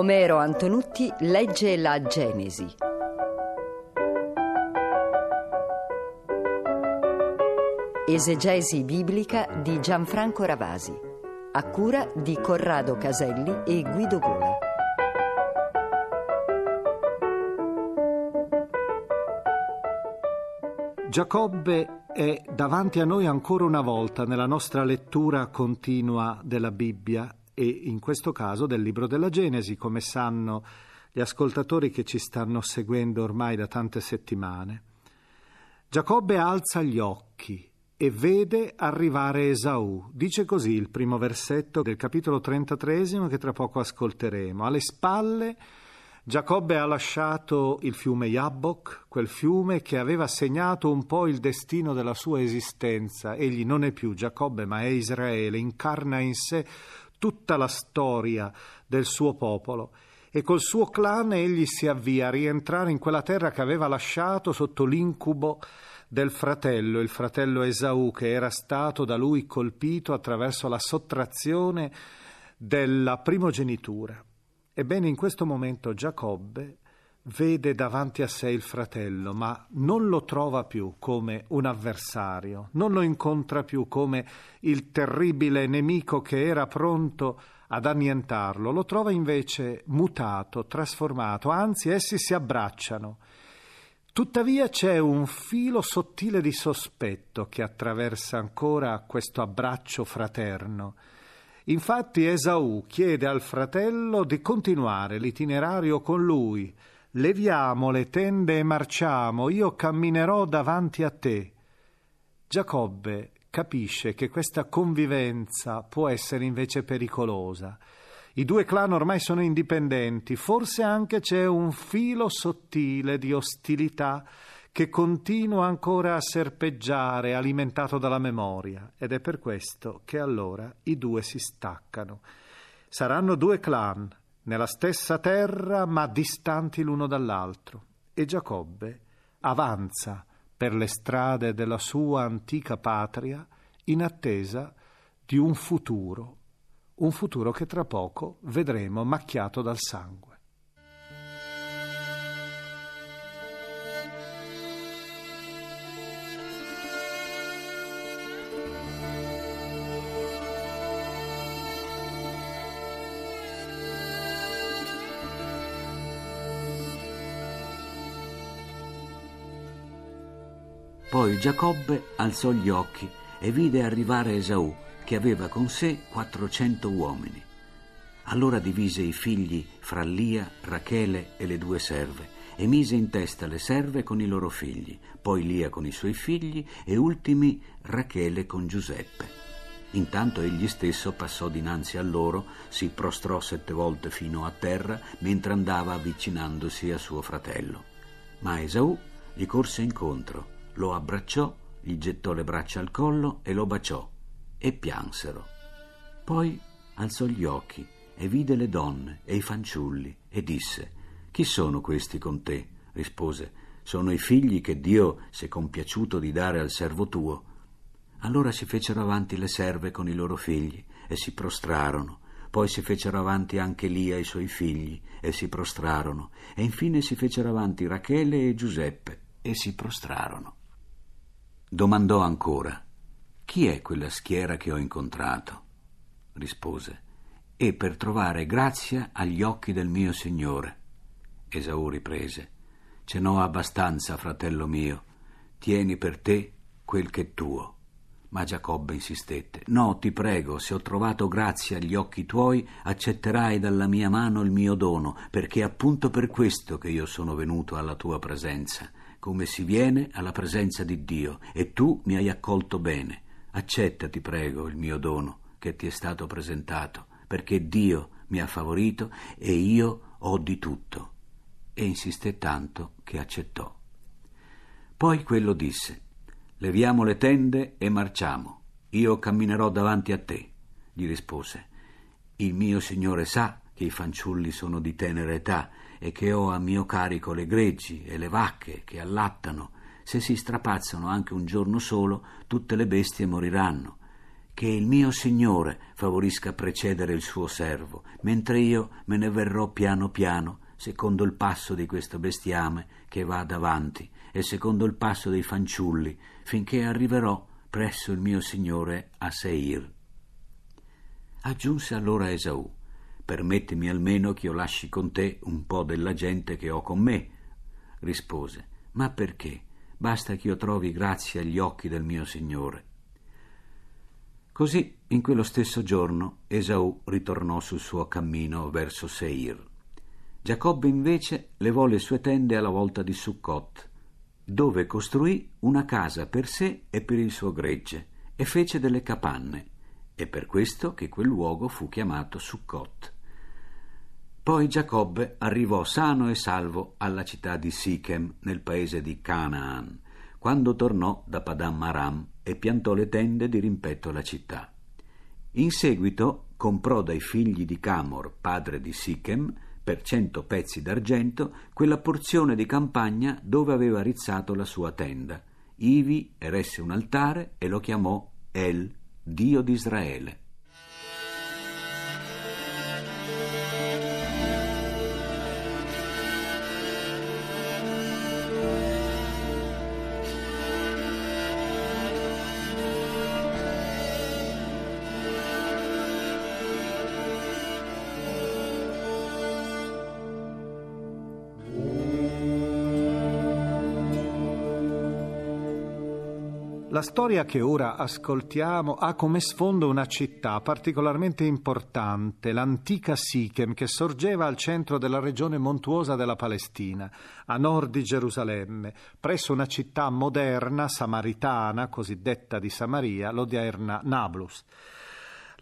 Omero Antonutti legge la Genesi. Esegesi biblica di Gianfranco Ravasi, a cura di Corrado Caselli e Guido Gola. Giacobbe è davanti a noi ancora una volta nella nostra lettura continua della Bibbia e in questo caso del libro della Genesi, come sanno gli ascoltatori che ci stanno seguendo ormai da tante settimane. Giacobbe alza gli occhi e vede arrivare Esaù. Dice così il primo versetto del capitolo 33 che tra poco ascolteremo. Alle spalle Giacobbe ha lasciato il fiume Jabbok, quel fiume che aveva segnato un po' il destino della sua esistenza. Egli non è più Giacobbe, ma è Israele, incarna in sé tutta la storia del suo popolo e col suo clan egli si avvia a rientrare in quella terra che aveva lasciato sotto l'incubo del fratello, il fratello Esaù, che era stato da lui colpito attraverso la sottrazione della primogenitura. Ebbene, in questo momento Giacobbe vede davanti a sé il fratello, ma non lo trova più come un avversario, non lo incontra più come il terribile nemico che era pronto ad annientarlo, lo trova invece mutato, trasformato, anzi essi si abbracciano. Tuttavia c'è un filo sottile di sospetto che attraversa ancora questo abbraccio fraterno. Infatti Esaù chiede al fratello di continuare l'itinerario con lui, Leviamo le tende e marciamo, io camminerò davanti a te. Giacobbe capisce che questa convivenza può essere invece pericolosa. I due clan ormai sono indipendenti, forse anche c'è un filo sottile di ostilità che continua ancora a serpeggiare, alimentato dalla memoria, ed è per questo che allora i due si staccano. Saranno due clan, nella stessa terra ma distanti l'uno dall'altro. E Giacobbe avanza per le strade della sua antica patria in attesa di un futuro, un futuro che tra poco vedremo macchiato dal sangue. Poi Giacobbe alzò gli occhi e vide arrivare Esaù, che aveva con sé quattrocento uomini. Allora divise i figli fra Lia, Rachele e le due serve e mise in testa le serve con i loro figli, poi Lia con i suoi figli e ultimi Rachele con Giuseppe. Intanto egli stesso passò dinanzi a loro, si prostrò sette volte fino a terra mentre andava avvicinandosi a suo fratello. Ma Esaù gli corse incontro, lo abbracciò, gli gettò le braccia al collo e lo baciò, e piansero. Poi alzò gli occhi e vide le donne e i fanciulli e disse: Chi sono questi con te? rispose: Sono i figli che Dio si è compiaciuto di dare al servo tuo. Allora si fecero avanti le serve con i loro figli e si prostrarono. Poi si fecero avanti anche Lia e i suoi figli e si prostrarono. E infine si fecero avanti Rachele e Giuseppe e si prostrarono. Domandò ancora: Chi è quella schiera che ho incontrato? Rispose: E per trovare grazia agli occhi del mio Signore. Esaù riprese: Ce n'ho abbastanza, fratello mio. Tieni per te quel che è tuo. Ma Giacobbe insistette. No, ti prego, se ho trovato grazia agli occhi tuoi, accetterai dalla mia mano il mio dono, perché è appunto per questo che io sono venuto alla tua presenza, come si viene alla presenza di Dio, e tu mi hai accolto bene. Accetta, ti prego, il mio dono che ti è stato presentato, perché Dio mi ha favorito e io ho di tutto. E insisté tanto che accettò. Poi quello disse Leviamo le tende e marciamo. Io camminerò davanti a te, gli rispose. Il mio signore sa che i fanciulli sono di tenera età e che ho a mio carico le greggi e le vacche che allattano. Se si strapazzano anche un giorno solo, tutte le bestie moriranno. Che il mio signore favorisca precedere il suo servo, mentre io me ne verrò piano piano, secondo il passo di questo bestiame che va davanti e secondo il passo dei fanciulli, finché arriverò presso il mio signore a Seir. Aggiunse allora Esaù, permettimi almeno che io lasci con te un po' della gente che ho con me. Rispose, ma perché? Basta che io trovi grazia agli occhi del mio signore. Così, in quello stesso giorno, Esaù ritornò sul suo cammino verso Seir. Giacobbe invece levò le sue tende alla volta di Succot dove costruì una casa per sé e per il suo gregge e fece delle capanne, e per questo che quel luogo fu chiamato Succot. Poi Giacobbe arrivò sano e salvo alla città di Sichem, nel paese di Canaan, quando tornò da Padam Aram e piantò le tende di rimpetto alla città. In seguito comprò dai figli di Camor, padre di Sichem, per cento pezzi d'argento quella porzione di campagna dove aveva rizzato la sua tenda. Ivi eresse un altare e lo chiamò El, Dio di Israele. La storia che ora ascoltiamo ha come sfondo una città particolarmente importante, l'antica Sichem, che sorgeva al centro della regione montuosa della Palestina, a nord di Gerusalemme, presso una città moderna, samaritana, cosiddetta di Samaria, l'odierna Nablus.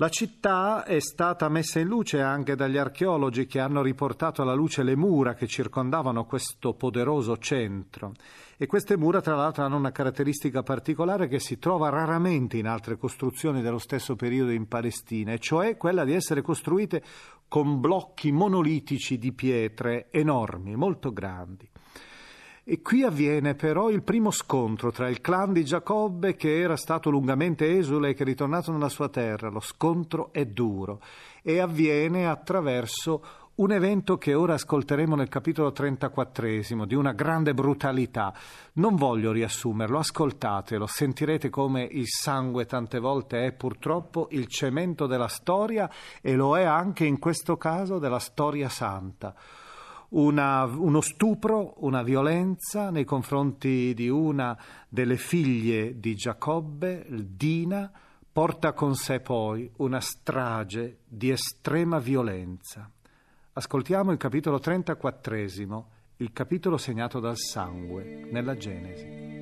La città è stata messa in luce anche dagli archeologi che hanno riportato alla luce le mura che circondavano questo poderoso centro. E queste mura, tra l'altro, hanno una caratteristica particolare che si trova raramente in altre costruzioni dello stesso periodo in Palestina, e cioè quella di essere costruite con blocchi monolitici di pietre enormi, molto grandi. E qui avviene però il primo scontro tra il clan di Giacobbe che era stato lungamente esule e che è ritornato nella sua terra. Lo scontro è duro e avviene attraverso un evento che ora ascolteremo nel capitolo 34 di una grande brutalità. Non voglio riassumerlo, ascoltatelo, sentirete come il sangue tante volte è purtroppo il cemento della storia e lo è anche in questo caso della storia santa una, uno stupro, una violenza nei confronti di una delle figlie di Giacobbe, Dina, porta con sé poi una strage di estrema violenza. Ascoltiamo il capitolo 34, il capitolo segnato dal sangue nella Genesi.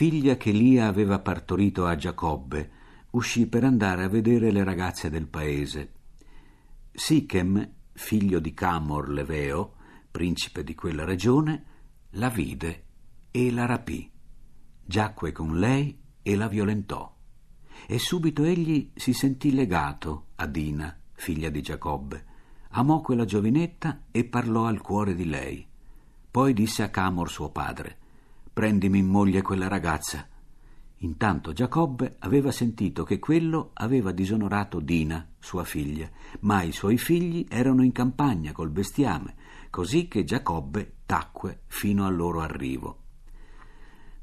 Figlia che Lia aveva partorito a Giacobbe, uscì per andare a vedere le ragazze del paese. Sichem, figlio di Camor Leveo, principe di quella regione, la vide e la rapì. Giacque con lei e la violentò. E subito egli si sentì legato a Dina, figlia di Giacobbe. Amò quella giovinetta e parlò al cuore di lei. Poi disse a Camor suo padre: Prendimi in moglie quella ragazza. Intanto Giacobbe aveva sentito che quello aveva disonorato Dina, sua figlia, ma i suoi figli erano in campagna col bestiame, così che Giacobbe tacque fino al loro arrivo.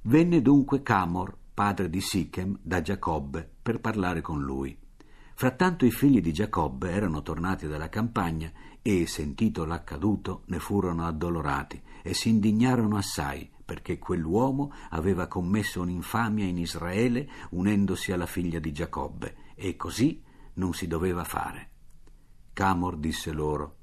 Venne dunque Camor, padre di Sichem, da Giacobbe per parlare con lui. Frattanto i figli di Giacobbe erano tornati dalla campagna e, sentito l'accaduto, ne furono addolorati e si indignarono assai perché quell'uomo aveva commesso un'infamia in Israele unendosi alla figlia di Giacobbe, e così non si doveva fare. Camor disse loro,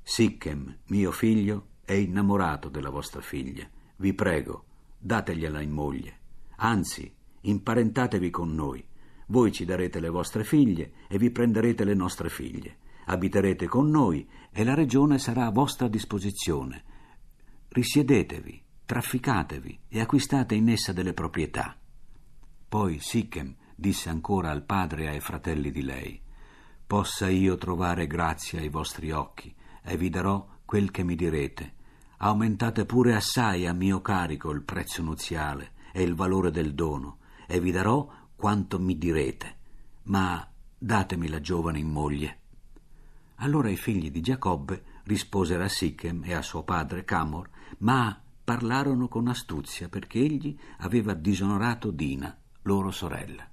Sichem, mio figlio, è innamorato della vostra figlia. Vi prego, dategliela in moglie. Anzi, imparentatevi con noi. Voi ci darete le vostre figlie e vi prenderete le nostre figlie. Abiterete con noi e la regione sarà a vostra disposizione. Risiedetevi trafficatevi e acquistate in essa delle proprietà. Poi Sichem disse ancora al padre e ai fratelli di lei, Possa io trovare grazia ai vostri occhi, e vi darò quel che mi direte. Aumentate pure assai a mio carico il prezzo nuziale e il valore del dono, e vi darò quanto mi direte. Ma datemi la giovane in moglie. Allora i figli di Giacobbe risposero a Sichem e a suo padre Camor, ma parlarono con astuzia perché egli aveva disonorato Dina, loro sorella.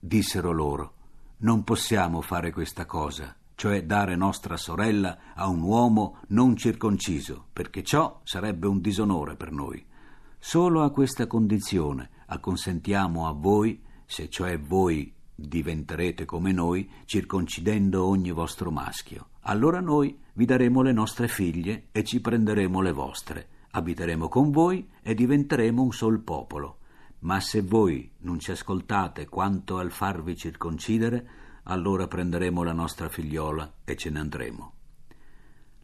Dissero loro, non possiamo fare questa cosa, cioè dare nostra sorella a un uomo non circonciso, perché ciò sarebbe un disonore per noi. Solo a questa condizione acconsentiamo a voi, se cioè voi diventerete come noi, circoncidendo ogni vostro maschio. Allora noi vi daremo le nostre figlie e ci prenderemo le vostre abiteremo con voi e diventeremo un sol popolo. Ma se voi non ci ascoltate quanto al farvi circoncidere, allora prenderemo la nostra figliola e ce ne andremo.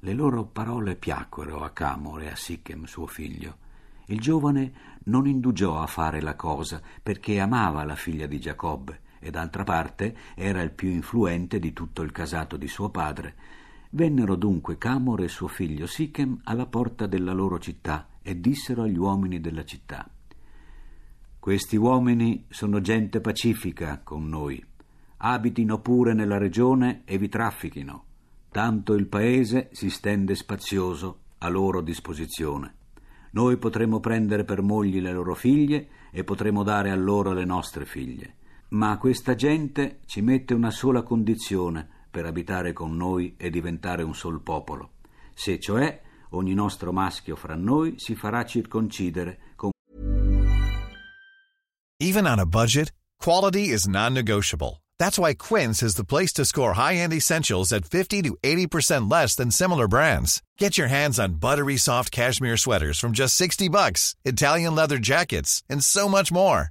Le loro parole piacquero a Camor e a Sichem, suo figlio. Il giovane non indugiò a fare la cosa perché amava la figlia di Giacobbe e d'altra parte era il più influente di tutto il casato di suo padre Vennero dunque Camor e suo figlio Sichem alla porta della loro città e dissero agli uomini della città Questi uomini sono gente pacifica con noi. Abitino pure nella regione e vi traffichino. Tanto il paese si stende spazioso a loro disposizione. Noi potremo prendere per mogli le loro figlie e potremo dare a loro le nostre figlie. Ma questa gente ci mette una sola condizione per abitare con noi e diventare un sol popolo, se cioè ogni nostro maschio fra noi si farà circoncidere con Even on a budget, quality is non-negotiable. That's why Quince is the place to score high-end essentials at 50 to 80% less than similar brands. Get your hands on buttery soft cashmere sweaters from just 60 bucks, Italian leather jackets, and so much more.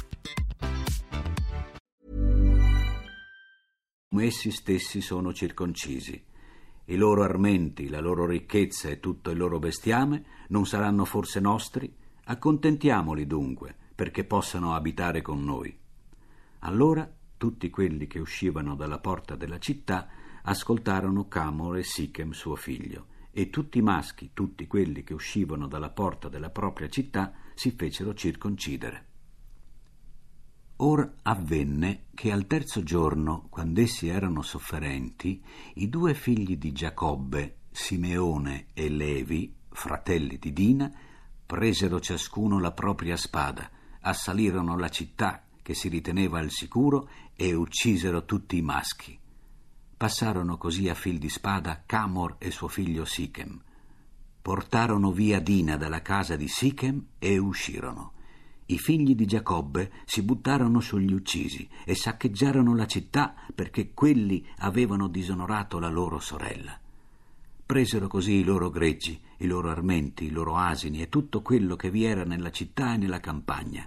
Essi stessi sono circoncisi. I loro armenti, la loro ricchezza e tutto il loro bestiame non saranno forse nostri? Accontentiamoli dunque, perché possano abitare con noi. Allora tutti quelli che uscivano dalla porta della città ascoltarono Camor e Sichem suo figlio, e tutti i maschi, tutti quelli che uscivano dalla porta della propria città, si fecero circoncidere. Or avvenne che al terzo giorno, quando essi erano sofferenti, i due figli di Giacobbe, Simeone e Levi, fratelli di Dina, presero ciascuno la propria spada, assalirono la città che si riteneva al sicuro e uccisero tutti i maschi. Passarono così a fil di spada Camor e suo figlio Sichem. Portarono via Dina dalla casa di Sichem e uscirono. I figli di Giacobbe si buttarono sugli uccisi e saccheggiarono la città perché quelli avevano disonorato la loro sorella. Presero così i loro greggi, i loro armenti, i loro asini e tutto quello che vi era nella città e nella campagna.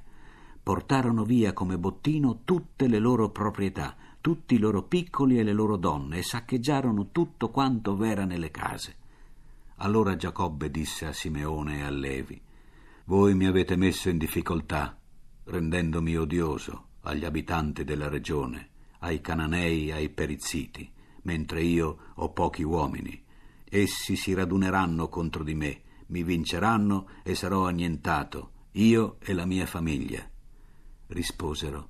Portarono via come bottino tutte le loro proprietà, tutti i loro piccoli e le loro donne, e saccheggiarono tutto quanto v'era nelle case. Allora Giacobbe disse a Simeone e a Levi voi mi avete messo in difficoltà, rendendomi odioso agli abitanti della regione, ai cananei, ai perizziti, mentre io ho pochi uomini. Essi si raduneranno contro di me, mi vinceranno e sarò annientato, io e la mia famiglia. Risposero,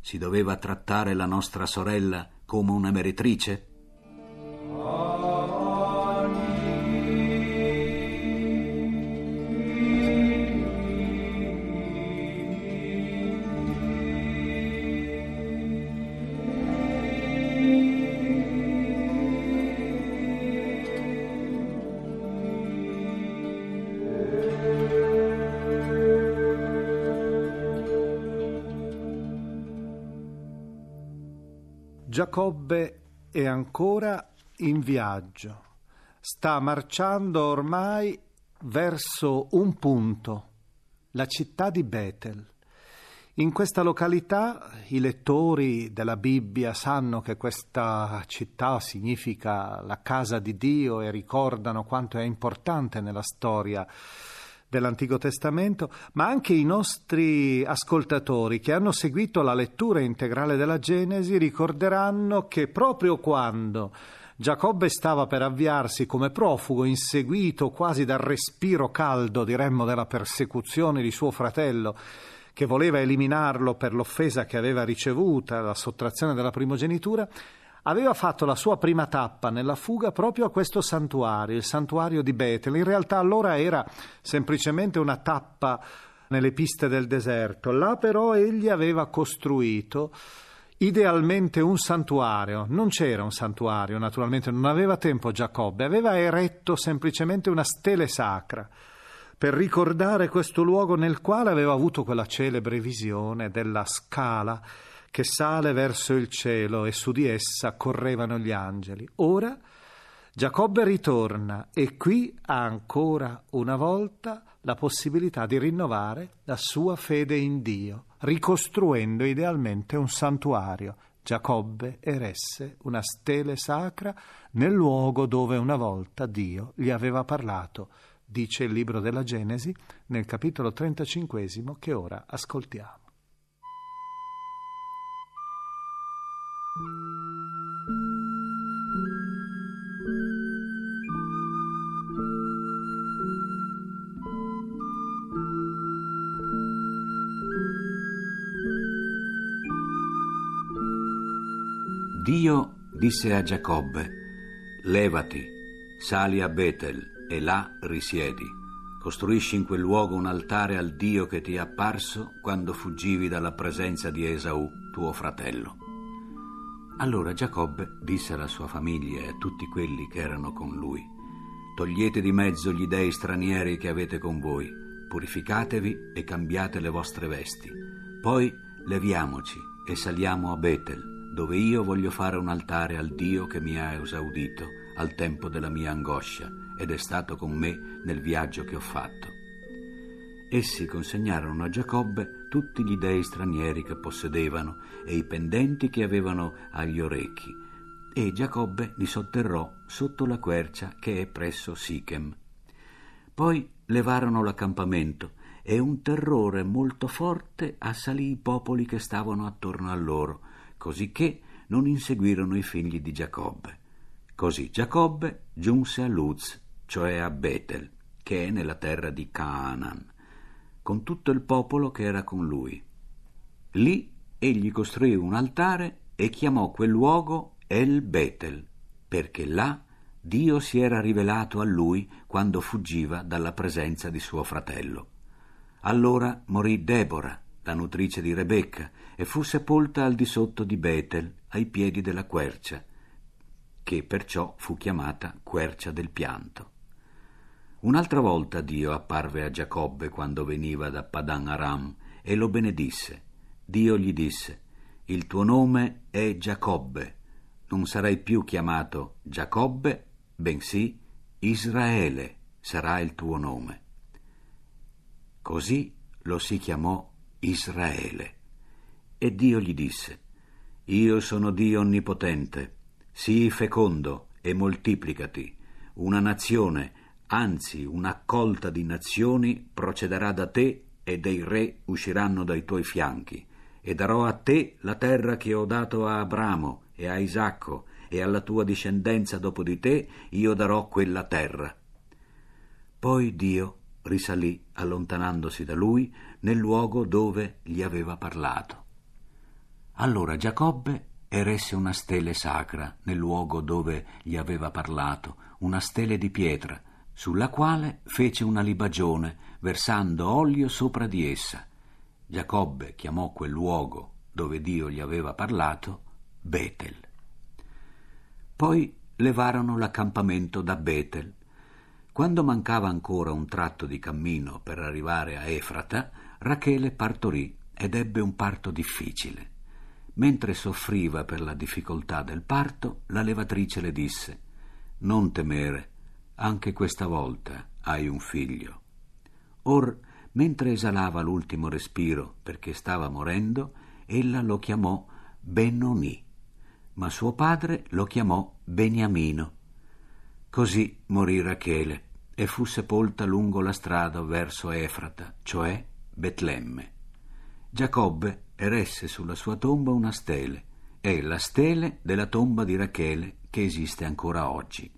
si doveva trattare la nostra sorella come una meretrice? Giacobbe è ancora in viaggio, sta marciando ormai verso un punto, la città di Betel. In questa località i lettori della Bibbia sanno che questa città significa la casa di Dio e ricordano quanto è importante nella storia dell'Antico Testamento, ma anche i nostri ascoltatori che hanno seguito la lettura integrale della Genesi ricorderanno che proprio quando Giacobbe stava per avviarsi come profugo, inseguito quasi dal respiro caldo, diremmo, della persecuzione di suo fratello, che voleva eliminarlo per l'offesa che aveva ricevuta, la sottrazione della primogenitura, aveva fatto la sua prima tappa nella fuga proprio a questo santuario, il santuario di Betel. In realtà allora era semplicemente una tappa nelle piste del deserto. Là però egli aveva costruito idealmente un santuario. Non c'era un santuario, naturalmente non aveva tempo Giacobbe, aveva eretto semplicemente una stele sacra per ricordare questo luogo nel quale aveva avuto quella celebre visione della scala che sale verso il cielo e su di essa correvano gli angeli. Ora Giacobbe ritorna e qui ha ancora una volta la possibilità di rinnovare la sua fede in Dio, ricostruendo idealmente un santuario. Giacobbe eresse una stele sacra nel luogo dove una volta Dio gli aveva parlato, dice il libro della Genesi nel capitolo 35 che ora ascoltiamo. Dio disse a Giacobbe, levati, sali a Betel e là risiedi. Costruisci in quel luogo un altare al Dio che ti è apparso quando fuggivi dalla presenza di Esaù, tuo fratello. Allora Giacobbe disse alla sua famiglia e a tutti quelli che erano con lui, Togliete di mezzo gli dei stranieri che avete con voi, purificatevi e cambiate le vostre vesti. Poi leviamoci e saliamo a Betel, dove io voglio fare un altare al Dio che mi ha esaudito al tempo della mia angoscia ed è stato con me nel viaggio che ho fatto. Essi consegnarono a Giacobbe tutti gli dei stranieri che possedevano e i pendenti che avevano agli orecchi, e Giacobbe li sotterrò sotto la quercia che è presso Sichem. Poi levarono l'accampamento e un terrore molto forte assalì i popoli che stavano attorno a loro, cosicché non inseguirono i figli di Giacobbe. Così Giacobbe giunse a Luz, cioè a Betel, che è nella terra di Canaan con tutto il popolo che era con lui. Lì egli costruì un altare e chiamò quel luogo El Betel, perché là Dio si era rivelato a lui quando fuggiva dalla presenza di suo fratello. Allora morì Debora, la nutrice di Rebecca, e fu sepolta al di sotto di Betel, ai piedi della quercia, che perciò fu chiamata quercia del pianto. Un'altra volta Dio apparve a Giacobbe quando veniva da Padan Aram e lo benedisse. Dio gli disse: Il tuo nome è Giacobbe, non sarai più chiamato Giacobbe, bensì Israele sarà il tuo nome. Così lo si chiamò Israele. E Dio gli disse: Io sono Dio onnipotente, sii fecondo e moltiplicati. Una nazione anzi un'accolta di nazioni procederà da te e dei re usciranno dai tuoi fianchi, e darò a te la terra che ho dato a Abramo e a Isacco, e alla tua discendenza dopo di te io darò quella terra. Poi Dio risalì, allontanandosi da lui, nel luogo dove gli aveva parlato. Allora Giacobbe eresse una stele sacra nel luogo dove gli aveva parlato, una stele di pietra, sulla quale fece una libagione, versando olio sopra di essa. Giacobbe chiamò quel luogo dove Dio gli aveva parlato Betel. Poi levarono l'accampamento da Betel. Quando mancava ancora un tratto di cammino per arrivare a Efrata, Rachele partorì ed ebbe un parto difficile. Mentre soffriva per la difficoltà del parto, la levatrice le disse Non temere, anche questa volta hai un figlio. Or, mentre esalava l'ultimo respiro perché stava morendo, ella lo chiamò Benoni, ma suo padre lo chiamò Beniamino. Così morì Rachele e fu sepolta lungo la strada verso Efrata, cioè Betlemme. Giacobbe eresse sulla sua tomba una stele, è la stele della tomba di Rachele che esiste ancora oggi.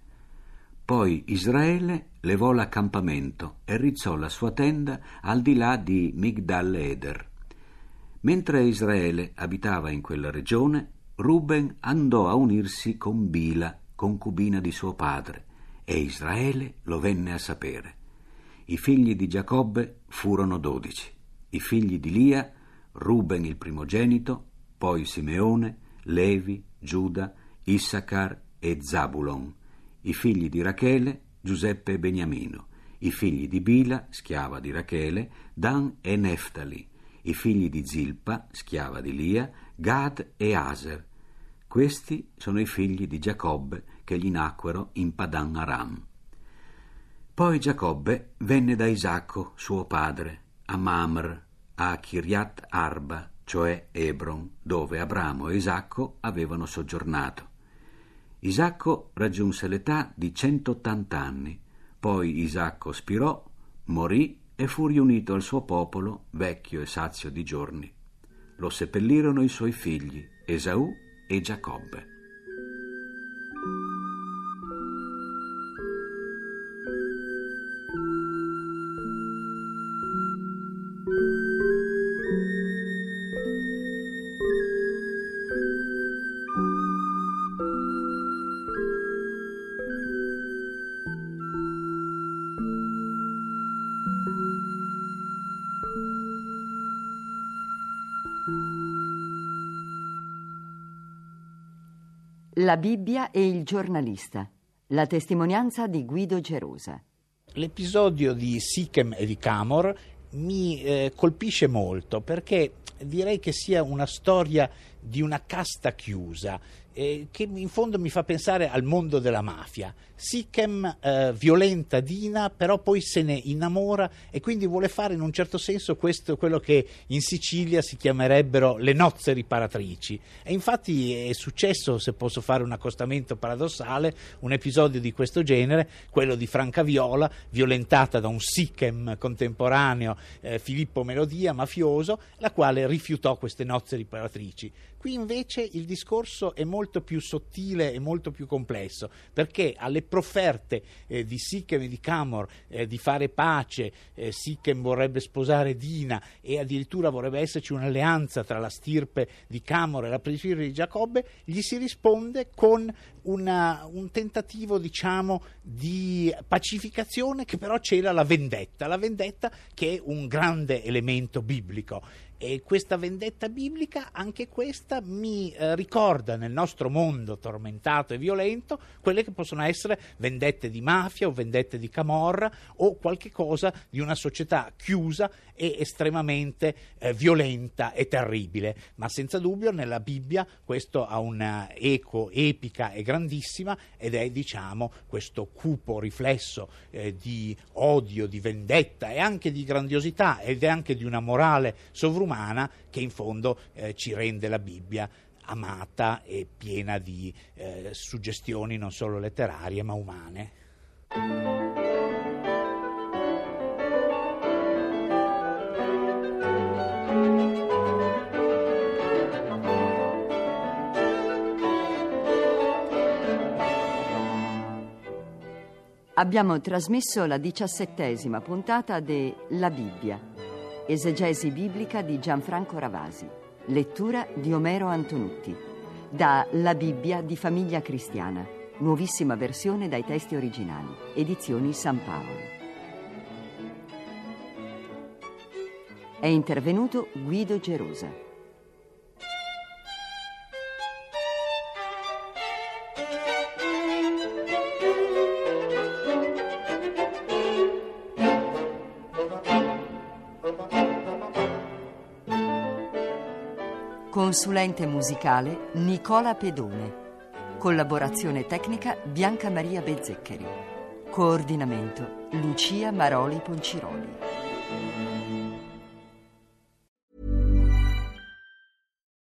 Poi Israele levò l'accampamento e rizzò la sua tenda al di là di Migdal Eder. Mentre Israele abitava in quella regione, Ruben andò a unirsi con Bila, concubina di suo padre, e Israele lo venne a sapere. I figli di Giacobbe furono dodici. I figli di Lia, Ruben il primogenito, poi Simeone, Levi, Giuda, Issachar e Zabulon i figli di Rachele, Giuseppe e Beniamino, i figli di Bila, schiava di Rachele, Dan e Neftali, i figli di Zilpa, schiava di Lia, Gad e Aser. Questi sono i figli di Giacobbe che gli nacquero in Padan Aram. Poi Giacobbe venne da Isacco, suo padre, a Mamr, a Kiriat Arba, cioè Ebron, dove Abramo e Isacco avevano soggiornato. Isacco raggiunse l'età di 180 anni, poi Isacco spirò, morì e fu riunito al suo popolo, vecchio e sazio di giorni. Lo seppellirono i suoi figli, Esaù e Giacobbe. La Bibbia e il giornalista. La testimonianza di Guido Gerosa. L'episodio di Sichem e di Camor mi eh, colpisce molto perché direi che sia una storia di una casta chiusa eh, che in fondo mi fa pensare al mondo della mafia. Sichem eh, violenta Dina, però poi se ne innamora e quindi vuole fare in un certo senso questo, quello che in Sicilia si chiamerebbero le nozze riparatrici. E infatti è successo, se posso fare un accostamento paradossale, un episodio di questo genere, quello di Franca Viola, violentata da un Sichem contemporaneo, eh, Filippo Melodia, mafioso, la quale rifiutò queste nozze riparatrici. Qui invece il discorso è molto più sottile e molto più complesso, perché alle profferte eh, di Sikhem e di Camor eh, di fare pace, eh, Sikhem vorrebbe sposare Dina e addirittura vorrebbe esserci un'alleanza tra la stirpe di Camor e la stirpe di Giacobbe, gli si risponde con una, un tentativo diciamo di pacificazione che però cela la vendetta, la vendetta che è un grande elemento biblico e questa vendetta biblica, anche questa, mi eh, ricorda nel nostro mondo tormentato e violento quelle che possono essere vendette di mafia o vendette di camorra o qualche cosa di una società chiusa e estremamente eh, violenta e terribile. Ma senza dubbio nella Bibbia questo ha una eco epica e grandissima ed è diciamo questo cupo riflesso eh, di odio, di vendetta e anche di grandiosità ed è anche di una morale sovrumana che in fondo eh, ci rende la Bibbia amata e piena di eh, suggestioni non solo letterarie ma umane. Abbiamo trasmesso la diciassettesima puntata de La Bibbia, esegesi biblica di Gianfranco Ravasi, lettura di Omero Antonutti, da La Bibbia di Famiglia Cristiana, nuovissima versione dai testi originali, edizioni San Paolo. È intervenuto Guido Gerosa. Consulente musicale Nicola Pedone. Collaborazione tecnica Bianca Maria Bezzeccheri. Coordinamento Lucia Maroli Ponciroli.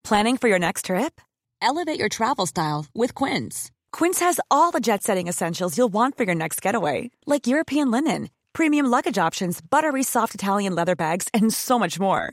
Planning for your next trip? Elevate your travel style with Quince. Quince has all the jet setting essentials you'll want for your next getaway, like European linen, premium luggage options, buttery soft Italian leather bags, and so much more